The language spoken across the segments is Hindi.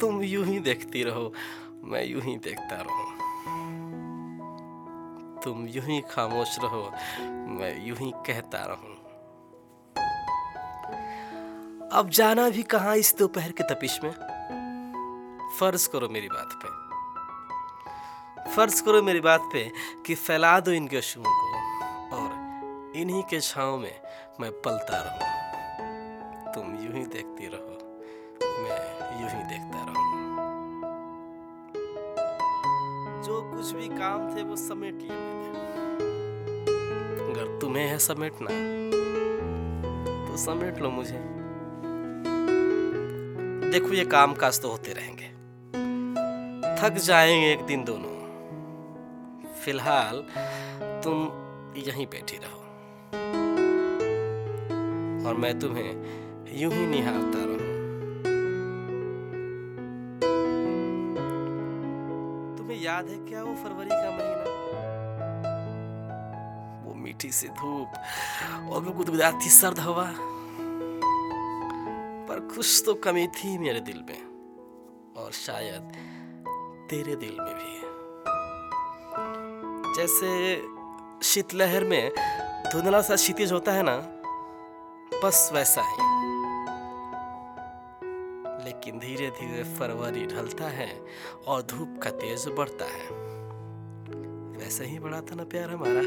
तुम यूँ ही देखती रहो, मैं यूँ ही देखता रहूँ। तुम यूँ ही खामोश रहो, मैं यूँ ही कहता रहूँ। अब जाना भी कहाँ इस दोपहर के तपिश में? फ़र्ज़ करो मेरी बात पे। फ़र्ज़ करो मेरी बात पे कि फैला दो इनके शुओं को और इन्हीं के छाँव में मैं पलता रहूँ। तुम यूँ ही देखती रहो। देखता रहूँ। जो कुछ भी काम थे, वो समेट लिए अगर तुम्हें है समेटना तो समेट लो मुझे। देखो, ये काम काज तो होते रहेंगे। थक जाएँगे एक दिन दोनों। फ़िलहाल तुम यहीं बैठी रहो। और मैं तुम्हें यूँ ही निहारता रहूँ। याद है क्या वो फरवरी का महीना? वो मीठी सी धूप और वो गुदगुदाती सर्द हवा। पर कुछ तो कमी थी मेरे दिल में, और शायद तेरे दिल में भी जैसे शीतलहर में धुंधला सा क्षितिज होता है ना, बस वैसा ही। लेकिन धीरे धीरे फरवरी ढलता है और धूप का तेज बढ़ता है। वैसे ही बढ़ा था ना प्यार हमारा?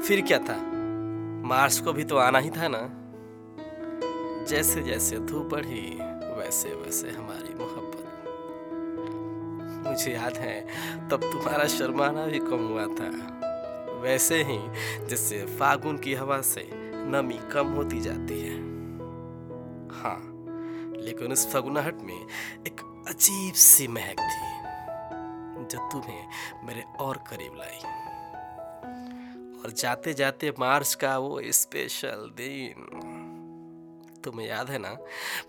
फिर क्या था? मार्च को भी तो आना ही था ना? जैसे जैसे धूप बढ़ी वैसे वैसे हमारी मोहब्बत। मुझे याद है, तब तुम्हारा शर्माना भी कम हुआ था। वैसे ही जैसे फागुन की हवा से नमी कम होती जाती है। हाँ लेकिन उस फगुनाहट में एक अजीब सी महक थी, जो तुम्हें मेरे और करीब लाई। और जाते जाते मार्च का वो स्पेशल दिन, तुम्हें याद है ना,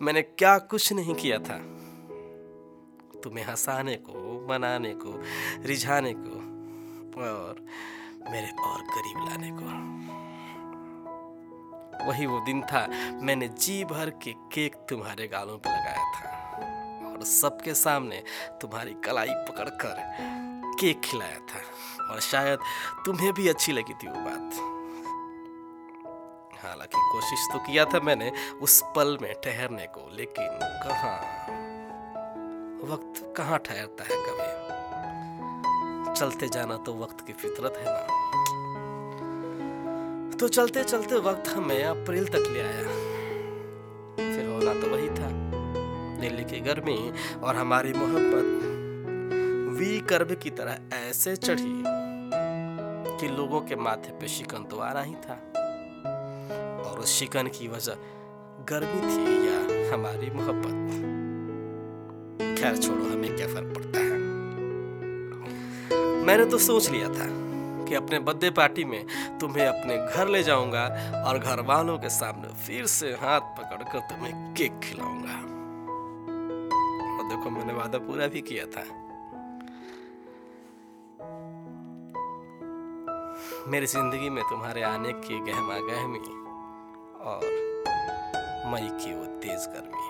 मैंने क्या कुछ नहीं किया था। तुम्हें हंसाने को, मनाने को, रिझाने को, और मेरे और करीब लाने को। वही वो दिन था, मैंने जी भर के केक तुम्हारे गालों पे लगाया था। और सबके सामने तुम्हारी कलाई पकड़कर केक खिलाया था। और शायद तुम्हें भी अच्छी लगी थी वो बात। हालाँकि कोशिश तो किया था मैंने उस पल में ठहरने को, लेकिन कहाँ? वक्त कहाँ ठहरता है कभी? चलते जाना तो वक्त की फितरत है ना। तो चलते चलते वक्त हमें अप्रैल तक ले आया। फिर होना तो वही था, दिल्ली की गर्मी और हमारी मोहब्बत। वी कर्व की तरह ऐसे चढ़ी कि लोगों के माथे पे शिकन तो आ रहा ही था। और उस शिकन की वजह गर्मी थी या हमारी मोहब्बत? खैर छोड़ो, हमें क्या फ़र्क पड़ता है? मैंने तो सोच लिया था। कि अपने बर्थडे पार्टी में तुम्हें अपने घर ले जाऊँगा और घर वालों के सामने फिर से हाथ पकड़कर तुम्हें केक खिलाऊँगा। और देखो, मैंने वादा पूरा भी किया था। मेरी ज़िंदगी में तुम्हारे आने की गहमा गहमी और मई की वो तेज गर्मी।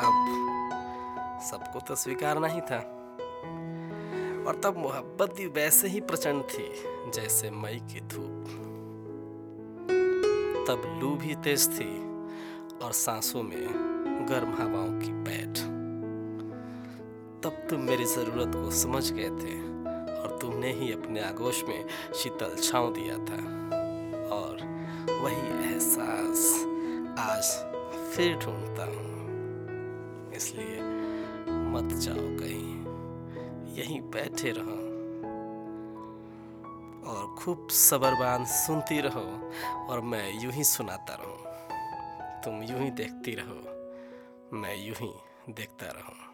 अब सबको तो स्वीकारना ही था। और तब मोहब्बत भी वैसे ही प्रचंड थी, जैसे मई की धूप। तब लू भी तेज थी और सांसों में गर्म हवाओं की पैठ। तब तुम मेरी ज़रूरत को समझ गए थे और तुमने ही अपने आगोश में शीतल छांव दिया था। और वही एहसास आज फिर ढूंढता हूँ, इसलिए मत जाओ कहीं। यहीं बैठे रहो और खूब सबरबान सुनती रहो और मैं यूँ ही सुनाता रहूँ। तुम यूँ ही देखती रहो, मैं यूँ ही देखता रहूँ।